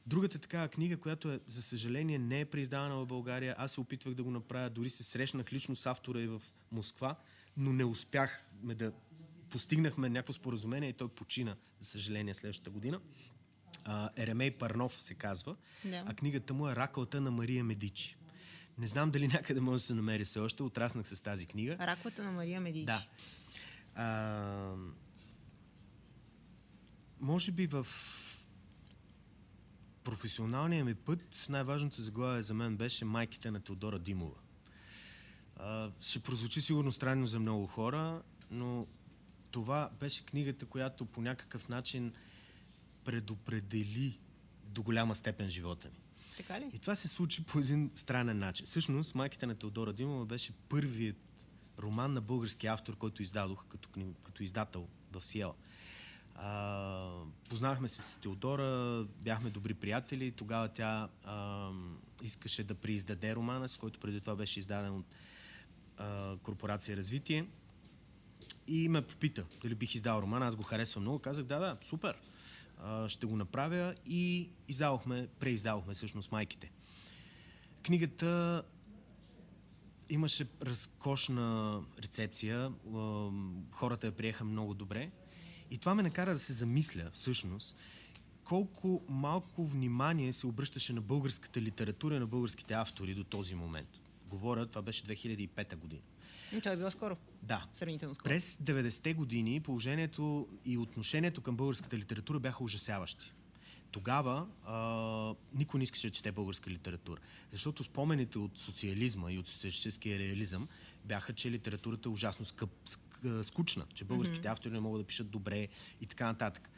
B: Другата такава книга, която е, за съжаление не е преиздавана в България, аз се опитвах да го направя, дори се срещнах лично с автора и в Москва, но не успяхме да постигнахме някакво споразумение и той почина, за съжаление, следващата година. А, Еремей Парнов се казва, да. а книгата му е Раклата на Мария Медичи. Не знам дали някъде може да се намери все още. Отраснах с тази книга.
A: Раклата на Мария Медичи.
B: Да. А, може би в професионалния ми път най-важното заглавие за мен беше майките на Теодора Димова. А, ще прозвучи сигурно странно за много хора, но това беше книгата, която по някакъв начин предопредели до голяма степен живота ми.
A: Така ли?
B: И това се случи по един странен начин. Всъщност, майката на Теодора Димова беше първият роман на български автор, който издадох като, като издател в Сиела. А, познахме се с Теодора, бяхме добри приятели. Тогава тя а, искаше да преиздаде романа с който преди това беше издаден от а, Корпорация Развитие. И ме попита дали бих издал романа. Аз го харесвам много. Казах, да, да, супер. Ще го направя и издавахме, преиздавахме всъщност майките. Книгата имаше разкошна рецепция. Хората я приеха много добре. И това ме накара да се замисля, всъщност, колко малко внимание се обръщаше на българската литература и на българските автори до този момент. Говоря, това беше 2005 година.
A: Това е било скоро.
B: Да.
A: Сравнително скоро.
B: През 90-те години положението и отношението към българската литература бяха ужасяващи. Тогава а, никой не искаше да чете българска литература. Защото спомените от социализма и от социалистическия реализъм бяха, че литературата е ужасно скъп, скучна, че българските mm-hmm. автори не могат да пишат добре и така нататък.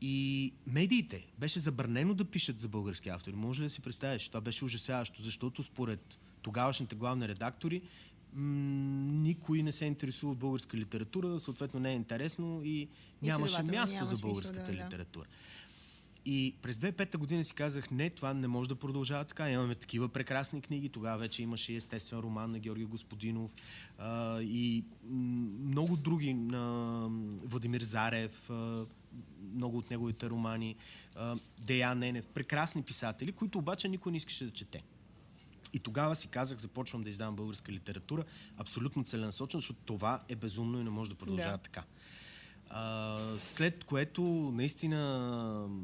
B: И медиите беше забранено да пишат за български автори. Може ли да си представиш? Това беше ужасяващо, защото според тогавашните главни редактори никой не се интересува от българска литература, съответно не е интересно и, и нямаше място за българската да, литература. И през 2005 година си казах, не, това не може да продължава така. Имаме такива прекрасни книги. Тогава вече имаше и естествен роман на Георги Господинов а, и много други на Владимир Зарев, а, много от неговите романи, а, Дея Ненев, прекрасни писатели, които обаче никой не искаше да чете. И тогава си казах, започвам да издавам българска литература, абсолютно целенасочено, защото това е безумно и не може да продължава да. така. А, след което, наистина,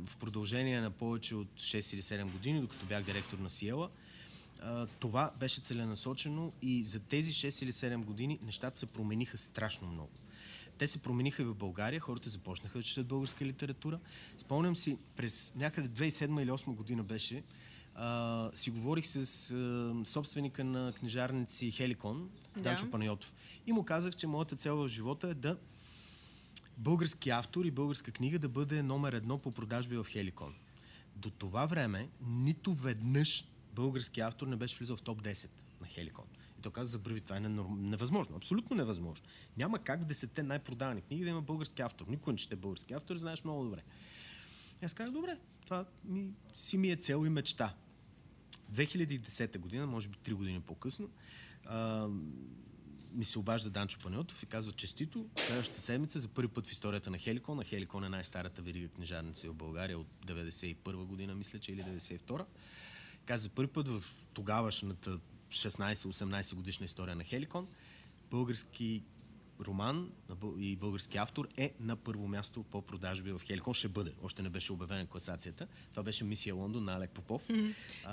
B: в продължение на повече от 6 или 7 години, докато бях директор на Сиела, а, това беше целенасочено и за тези 6 или 7 години нещата се промениха страшно много. Те се промениха и в България, хората започнаха да четат българска литература. Спомням си, през някъде 2007 или 2008 година беше, а, си говорих с а, собственика на книжарници Хеликон, да. Данчо Панайотов. И му казах, че моята цел в живота е да български автор и българска книга да бъде номер едно по продажби в Хеликон. До това време нито веднъж български автор не беше влизал в топ 10 на Хеликон. И то каза за първи, това е невъзможно, абсолютно невъзможно. Няма как в десетте най-продавани книги да има български автор. Никой не чете български автор, знаеш много добре. И аз казах, добре, това ми, си ми е цел и мечта. 2010 година, може би 3 години по-късно, а, ми се обажда Данчо Панеотов и казва честито. Следващата седмица за първи път в историята на Хеликон, а Хеликон е най-старата верига книжарница в България от 91 година, мисля, че или 92. Каза за първи път в тогавашната 16-18 годишна история на Хеликон, български роман и български автор е на първо място по продажби в Хеликон. Ще бъде. Още не беше обявена класацията. Това беше Мисия Лондон на Алек Попов.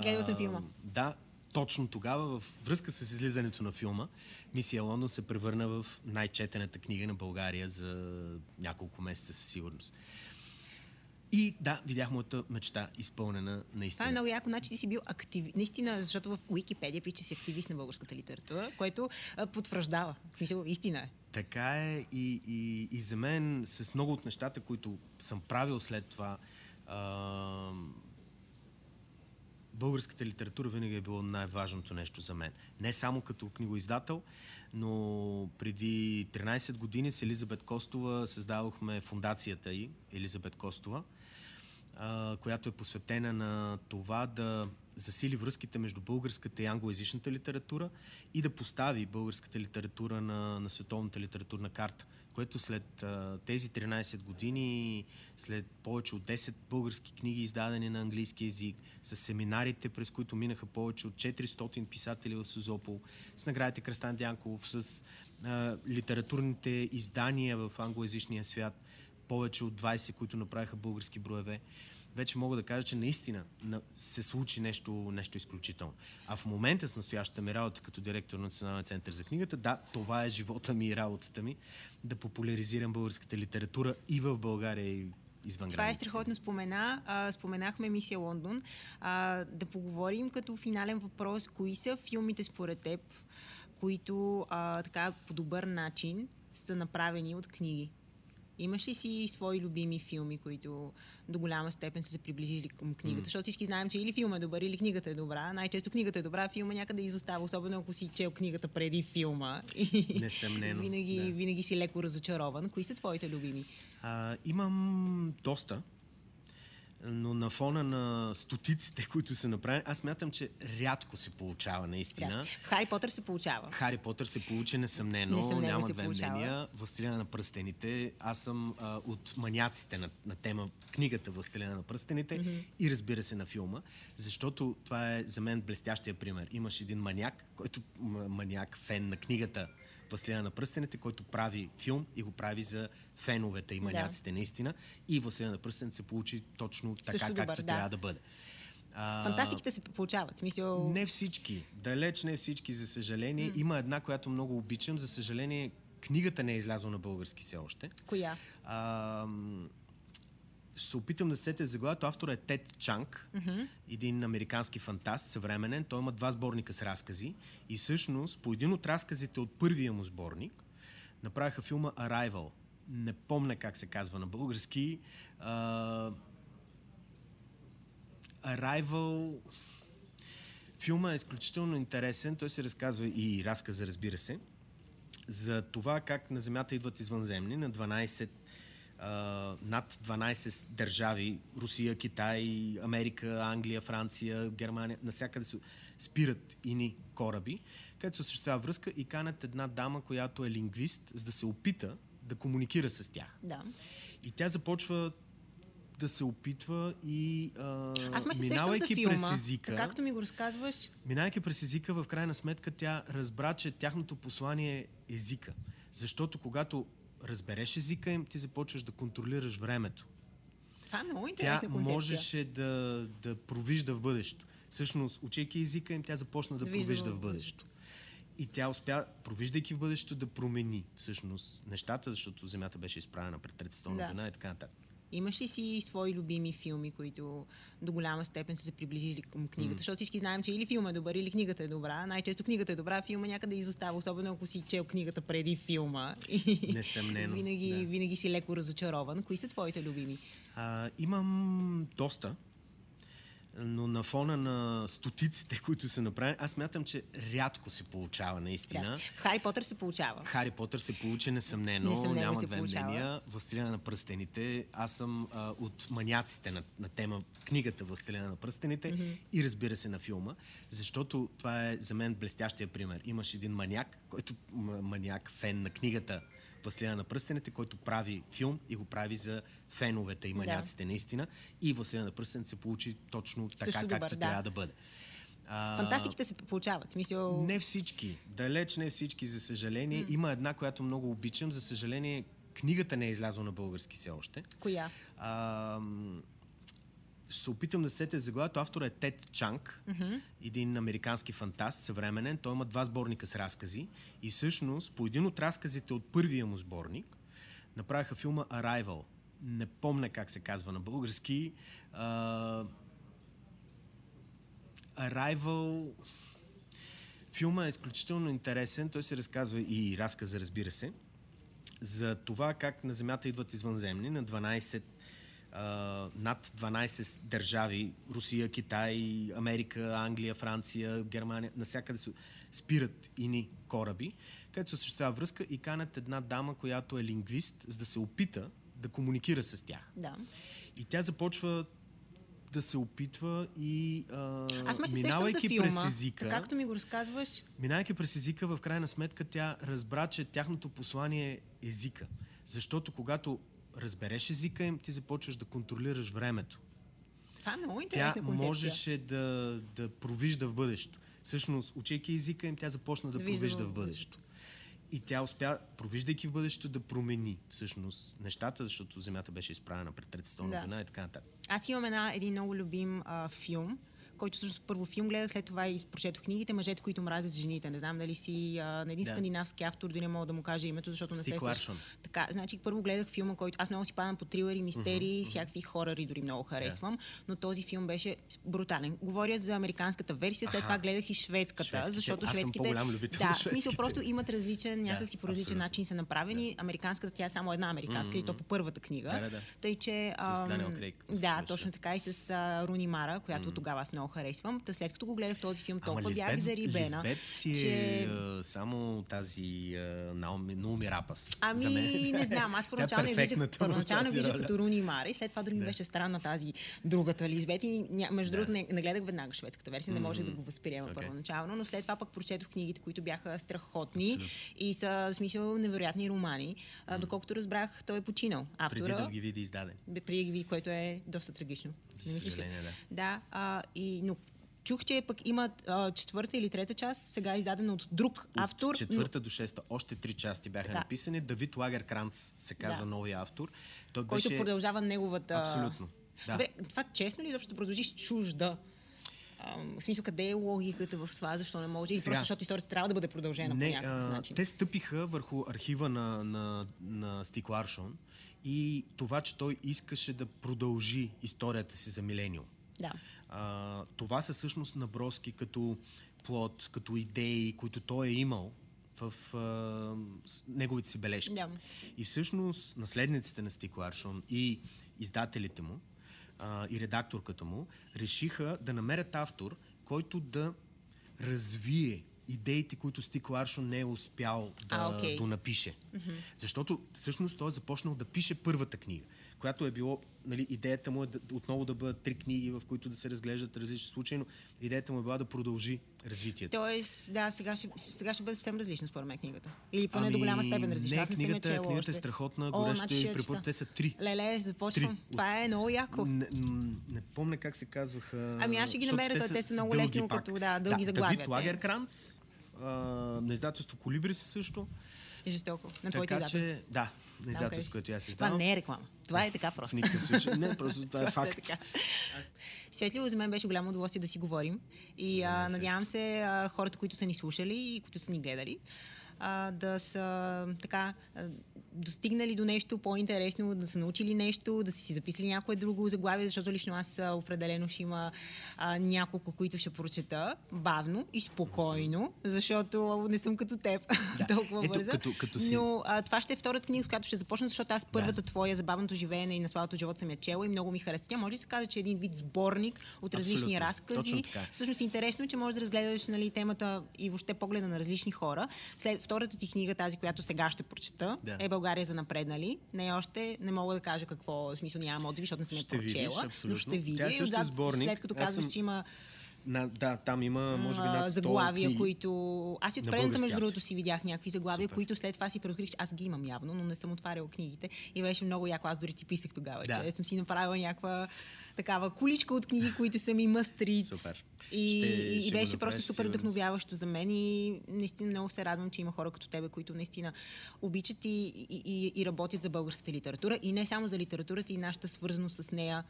A: Гледал съм филма.
B: Да, точно тогава, в връзка с излизането на филма, Мисия Лондон се превърна в най-четената книга на България за няколко месеца със сигурност. И да, видях моята мечта изпълнена наистина.
A: Това е много яко. Значи ти си бил актив. Наистина, защото в Уикипедия пише, че си активист на българската литература, което а, потвърждава. Мисля, истина е.
B: Така е и, и, и за мен с много от нещата, които съм правил след това, а, българската литература винаги е било най-важното нещо за мен. Не само като книгоиздател, но преди 13 години с Елизабет Костова създадохме фундацията и Елизабет Костова. а, която е посветена на това да засили връзките между българската и англоязичната литература и да постави българската литература на, на световната литературна карта, което след а, тези 13 години, след повече от 10 български книги, издадени на английски язик, с семинарите, през които минаха повече от 400 писатели в Сузопол, с наградите Кръстан Дянков, с а, литературните издания в англоязичния свят, повече от 20, които направиха български броеве вече мога да кажа, че наистина се случи нещо, нещо изключително. А в момента с настоящата ми работа като директор на Националния център за книгата, да, това е живота ми и работата ми, да популяризирам българската литература и в България, и извън
A: Това е страхотно спомена. А, споменахме мисия Лондон. А, да поговорим като финален въпрос, кои са филмите според теб, които а, така по добър начин са направени от книги? Имаш ли си свои любими филми, които до голяма степен са се приближили към книгата? Mm. Защото всички знаем, че или филма е добър, или книгата е добра. Най-често книгата е добра, филма някъде изостава, особено ако си чел книгата преди филма.
B: Несъмнено.
A: винаги, да. винаги си леко разочарован. Кои са твоите любими?
B: А, имам доста но на фона на стотиците, които са направени, аз мятам, че рядко се получава наистина.
A: Хари Потър се получава.
B: Хари Потър се получи несъмнено, несъмнено няма две получава. мнения. Властелина на пръстените, аз съм а, от маняците на, на тема книгата Властелина на пръстените mm-hmm. и разбира се на филма, защото това е за мен блестящия пример. Имаш един маняк, който маняк, фен на книгата Властелина на пръстените, който прави филм и го прави за феновете и маняците да. наистина. И Властелина на пръстените се получи точно така, Също както добър, да. трябва да бъде.
A: А, Фантастиките се получават. Смисъл...
B: Не всички. Далеч не всички, за съжаление. Mm. Има една, която много обичам. За съжаление, книгата не е излязла на български все още.
A: Коя?
B: А, ще се опитам да се сетя заглавието. Автор е Тед Чанг, mm-hmm. един американски фантаст, съвременен. Той има два сборника с разкази. И всъщност, по един от разказите от първия му сборник, направиха филма Arrival. Не помня как се казва на български. А... Arrival... Филма е изключително интересен. Той се разказва и разказа, разбира се, за това как на Земята идват извънземни на 12 над 12 държави Русия, Китай, Америка, Англия, Франция, Германия, насякъде се спират ини кораби, където се осъществява връзка и канят една дама, която е лингвист, за да се опита да комуникира с тях.
A: Да.
B: И тя започва да се опитва и а,
A: Аз ме минавайки филма, през езика, както ми го разказваш.
B: Минавайки през езика, в крайна сметка тя разбра, че тяхното послание е езика. Защото когато разбереш езика им, ти започваш да контролираш времето.
A: Това е много интересна
B: Тя концепция. можеше да, да провижда в бъдещето. Всъщност, учейки езика им, тя започна да Вижда провижда в бъдещето. И тя успя, провиждайки в бъдещето, да промени всъщност нещата, защото Земята беше изправена пред Трета световна да. война и така нататък.
A: Имаш ли си свои любими филми, които до голяма степен са се приближили към книгата? Mm. Защото всички знаем, че или филма е добър, или книгата е добра. Най-често книгата е добра, филма някъде изостава, особено ако си чел книгата преди филма.
B: Несъмнено.
A: винаги, да. винаги си леко разочарован. Кои са твоите любими?
B: А, имам доста но на фона на стотиците, които са направени, аз мятам, че рядко се получава наистина. Да.
A: Хари Потър се получава.
B: Хари Потър се получи несъмнено, несъмнено няма две мнения. Властелина на пръстените, аз съм а, от маняците на, на тема книгата Властелина на пръстените mm-hmm. и разбира се на филма, защото това е за мен блестящия пример. Имаш един маняк, който маняк, фен на книгата Властелина на пръстените, който прави филм и го прави за феновете и маняците да. наистина. И Властелина на пръстените се получи точно така, Също както добър, трябва да бъде.
A: Фантастиките се получават. Смисъл...
B: Не всички. Далеч не всички, за съжаление. Mm. Има една, която много обичам. За съжаление, книгата не е излязла на български все още.
A: Коя?
B: А, ще се опитам да сетя заглавието. Автор е Тед Чанг, mm-hmm. един американски фантаст, съвременен. Той има два сборника с разкази. И всъщност, по един от разказите от първия му сборник, направиха филма Arrival. Не помня как се казва на български. А... Arrival... Филма е изключително интересен. Той се разказва и разказа, разбира се, за това как на Земята идват извънземни на 12 над 12 държави Русия, Китай, Америка, Англия, Франция, Германия, насякъде се спират ини кораби, където се осъществява връзка и канят една дама, която е лингвист, за да се опита да комуникира с тях.
A: Да.
B: И тя започва да се опитва и а,
A: Аз ме се
B: минавайки
A: за филма,
B: през езика,
A: както ми го разказваш.
B: Минавайки през езика, в крайна сметка тя разбра, че тяхното послание е езика. Защото когато разбереш езика им, ти започваш да контролираш времето.
A: Това е много интересна
B: тя
A: концепция.
B: можеше да, да провижда в бъдещето. Всъщност, учейки езика им, тя започна да
A: Вижда
B: провижда
A: в
B: бъдещето. И тя успя, провиждайки в бъдещето, да промени всъщност нещата, защото Земята беше изправена пред Трета световна
A: Да.
B: война и така нататък.
A: Аз имам една, един много любим а, филм, който всъщност първо филм гледах, след това и прочетох книгите Мъжете, които мразят жените. Не знам дали си а, на един
B: Да.
A: скандинавски автор, дори не мога да му кажа името, защото не
B: Стик
A: се
B: Ларсон.
A: Така, значи първо гледах филма, който аз много си падам по трилъри, мистерии, всякакви хорари дори много харесвам, но този филм беше брутален. Говоря за американската версия, след
B: Аха.
A: това гледах и шведската,
B: Шведските.
A: защото
B: Аз съм
A: шведските...
B: по-голям любител
A: да, в смисъл
B: шведските.
A: просто имат различен, някакси по различен
B: абсолютно.
A: начин са направени. Американската, тя е само една американска и то по първата книга.
B: Да, да, да.
A: Тъй, че...
B: С Даниел Крейг,
A: Да, точно така и с а, Руни Мара, която тогава аз много харесвам. Та след като го гледах този филм, толкова бях
B: Лизбет,
A: зарибена,
B: Лизбет си
A: че...
B: е само тази а, Наоми, Наоми Рапас.
A: Ами,
B: за мен.
A: не знам, аз
B: е
A: първоначално виждах, първоначално виждах като Руни Мара и след това дори ми беше странна тази другата Лизбет. И ня, между другото не, не гледах веднага шведската версия, не можех да го възприема
B: Окей.
A: първоначално, но след това пък прочетох книгите, които бяха страхотни и са смисъл невероятни романи. А, доколкото разбрах, той е починал. Автора,
B: Преди да ги види издаден.
A: Преди ги види, което е доста трагично.
B: За съжаление, да.
A: Да, а, и, но чух, че пък има а, четвърта или трета част, сега е издадена от друг автор.
B: От четвърта до шеста още три части бяха
A: Така.
B: написани. Давид Лагеркранц се казва
A: Да.
B: новия автор. Той
A: който
B: беше...
A: продължава неговата...
B: Абсолютно. Да.
A: Добре, това честно ли изобщо да продължиш чужда? В смисъл, къде е логиката в това, защо не може? Или
B: Сега.
A: просто защото историята трябва да бъде продължена по
B: Не,
A: някакъв
B: а,
A: начин.
B: те стъпиха върху архива на, на, на Стик Ларшон и това, че той искаше да продължи историята си за милениум.
A: Да.
B: А, това са всъщност наброски като плод, като идеи, които той е имал в а, неговите си бележки.
A: Да.
B: И всъщност наследниците на Стик Ларшон и издателите му а, и редакторката му решиха да намерят автор, който да развие идеите, които Стик Ларшон не е успял да
A: А, окей.
B: донапише. Защото всъщност той е започнал да пише първата книга, която е било, нали, идеята му е да, отново да бъдат три книги, в които да се разглеждат различни случаи, но идеята му е била да продължи развитието.
A: Тоест, да, сега ще, сега ще бъде съвсем различна, според мен, книгата. Или поне до голяма степен различна.
B: Не,
A: Аз не съм
B: книгата,
A: чела
B: книгата
A: още.
B: е страхотна, горещо
A: значи
B: и препоръчвам. Те са три.
A: Леле, започвам.
B: Три.
A: Това е много яко.
B: Не, не помня как се казваха.
A: Ами аз ще ги намеря,
B: те
A: те са много
B: пак.
A: като, да, дълги
B: да,
A: заглавия,
B: Давид. Лагеркранц, а, на издателство Колибрис също.
A: Е жестоко. На твоите
B: Така че, да, на издателство,
A: Окей.
B: което аз
A: Това
B: издавам.
A: не е реклама. Това е така
B: В
A: просто.
B: никакъв случай. Не, просто това е
A: Просто
B: факт.
A: така. Светливо, за мен беше голямо удоволствие да си говорим. И а, надявам се а, хората, които са ни слушали и които са ни гледали, а, да са така а, достигнали до нещо по-интересно, да са научили нещо, да са си записали някое друго заглавие, защото лично аз определено ще има а, няколко, които ще прочета бавно и спокойно, защото не съм като теб
B: Да.
A: толкова
B: Ето,
A: бърза.
B: като- като си-
A: Но а, това ще е втората книга, с която ще започна, защото аз първата твоя забавното живеене и наславото живот съм я чела и много ми хареса. Тя може да се каже, че е един вид сборник от различни
B: Абсолютно.
A: разкази. Всъщност интересно е, че можеш да разгледаш нали, темата и въобще погледа на различни хора. След втората ти книга, тази, която сега ще прочета,
B: Да.
A: е България за напреднали. Не още не мога да кажа какво, смисъл нямам отзиви, защото не съм я прочела. но ще видя.
B: Тя е
A: И
B: също
A: отзад,
B: сборник.
A: След като
B: Аз
A: казваш,
B: съм-
A: че има
B: На, да, там има, може би, над 100
A: заглавия,
B: книги.
A: които... Аз и от
B: на
A: предната, между другото, си видях някакви заглавия,
B: Супер.
A: които след това си преоткрих, че аз ги имам явно, но не съм отваряла книгите. И беше много яко. Аз дори ти писах тогава,
B: Да.
A: че съм си направила някаква такава куличка от книги, които са ми reads.
B: Супер.
A: И,
B: Ще-
A: и
B: ще
A: беше просто супер вдъхновяващо за мен и наистина много се радвам, че има хора като тебе, които наистина обичат и, и, и, и работят за българската литература. И не само за литературата, и нашата свързаност с нея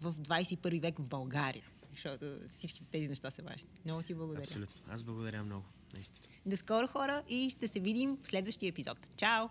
A: в 21 век в България. Защото всичките тези неща са важни. Много ти благодаря.
B: Абсолютно. Аз благодаря много. Наистина.
A: До скоро хора и ще се видим в следващия епизод. Чао!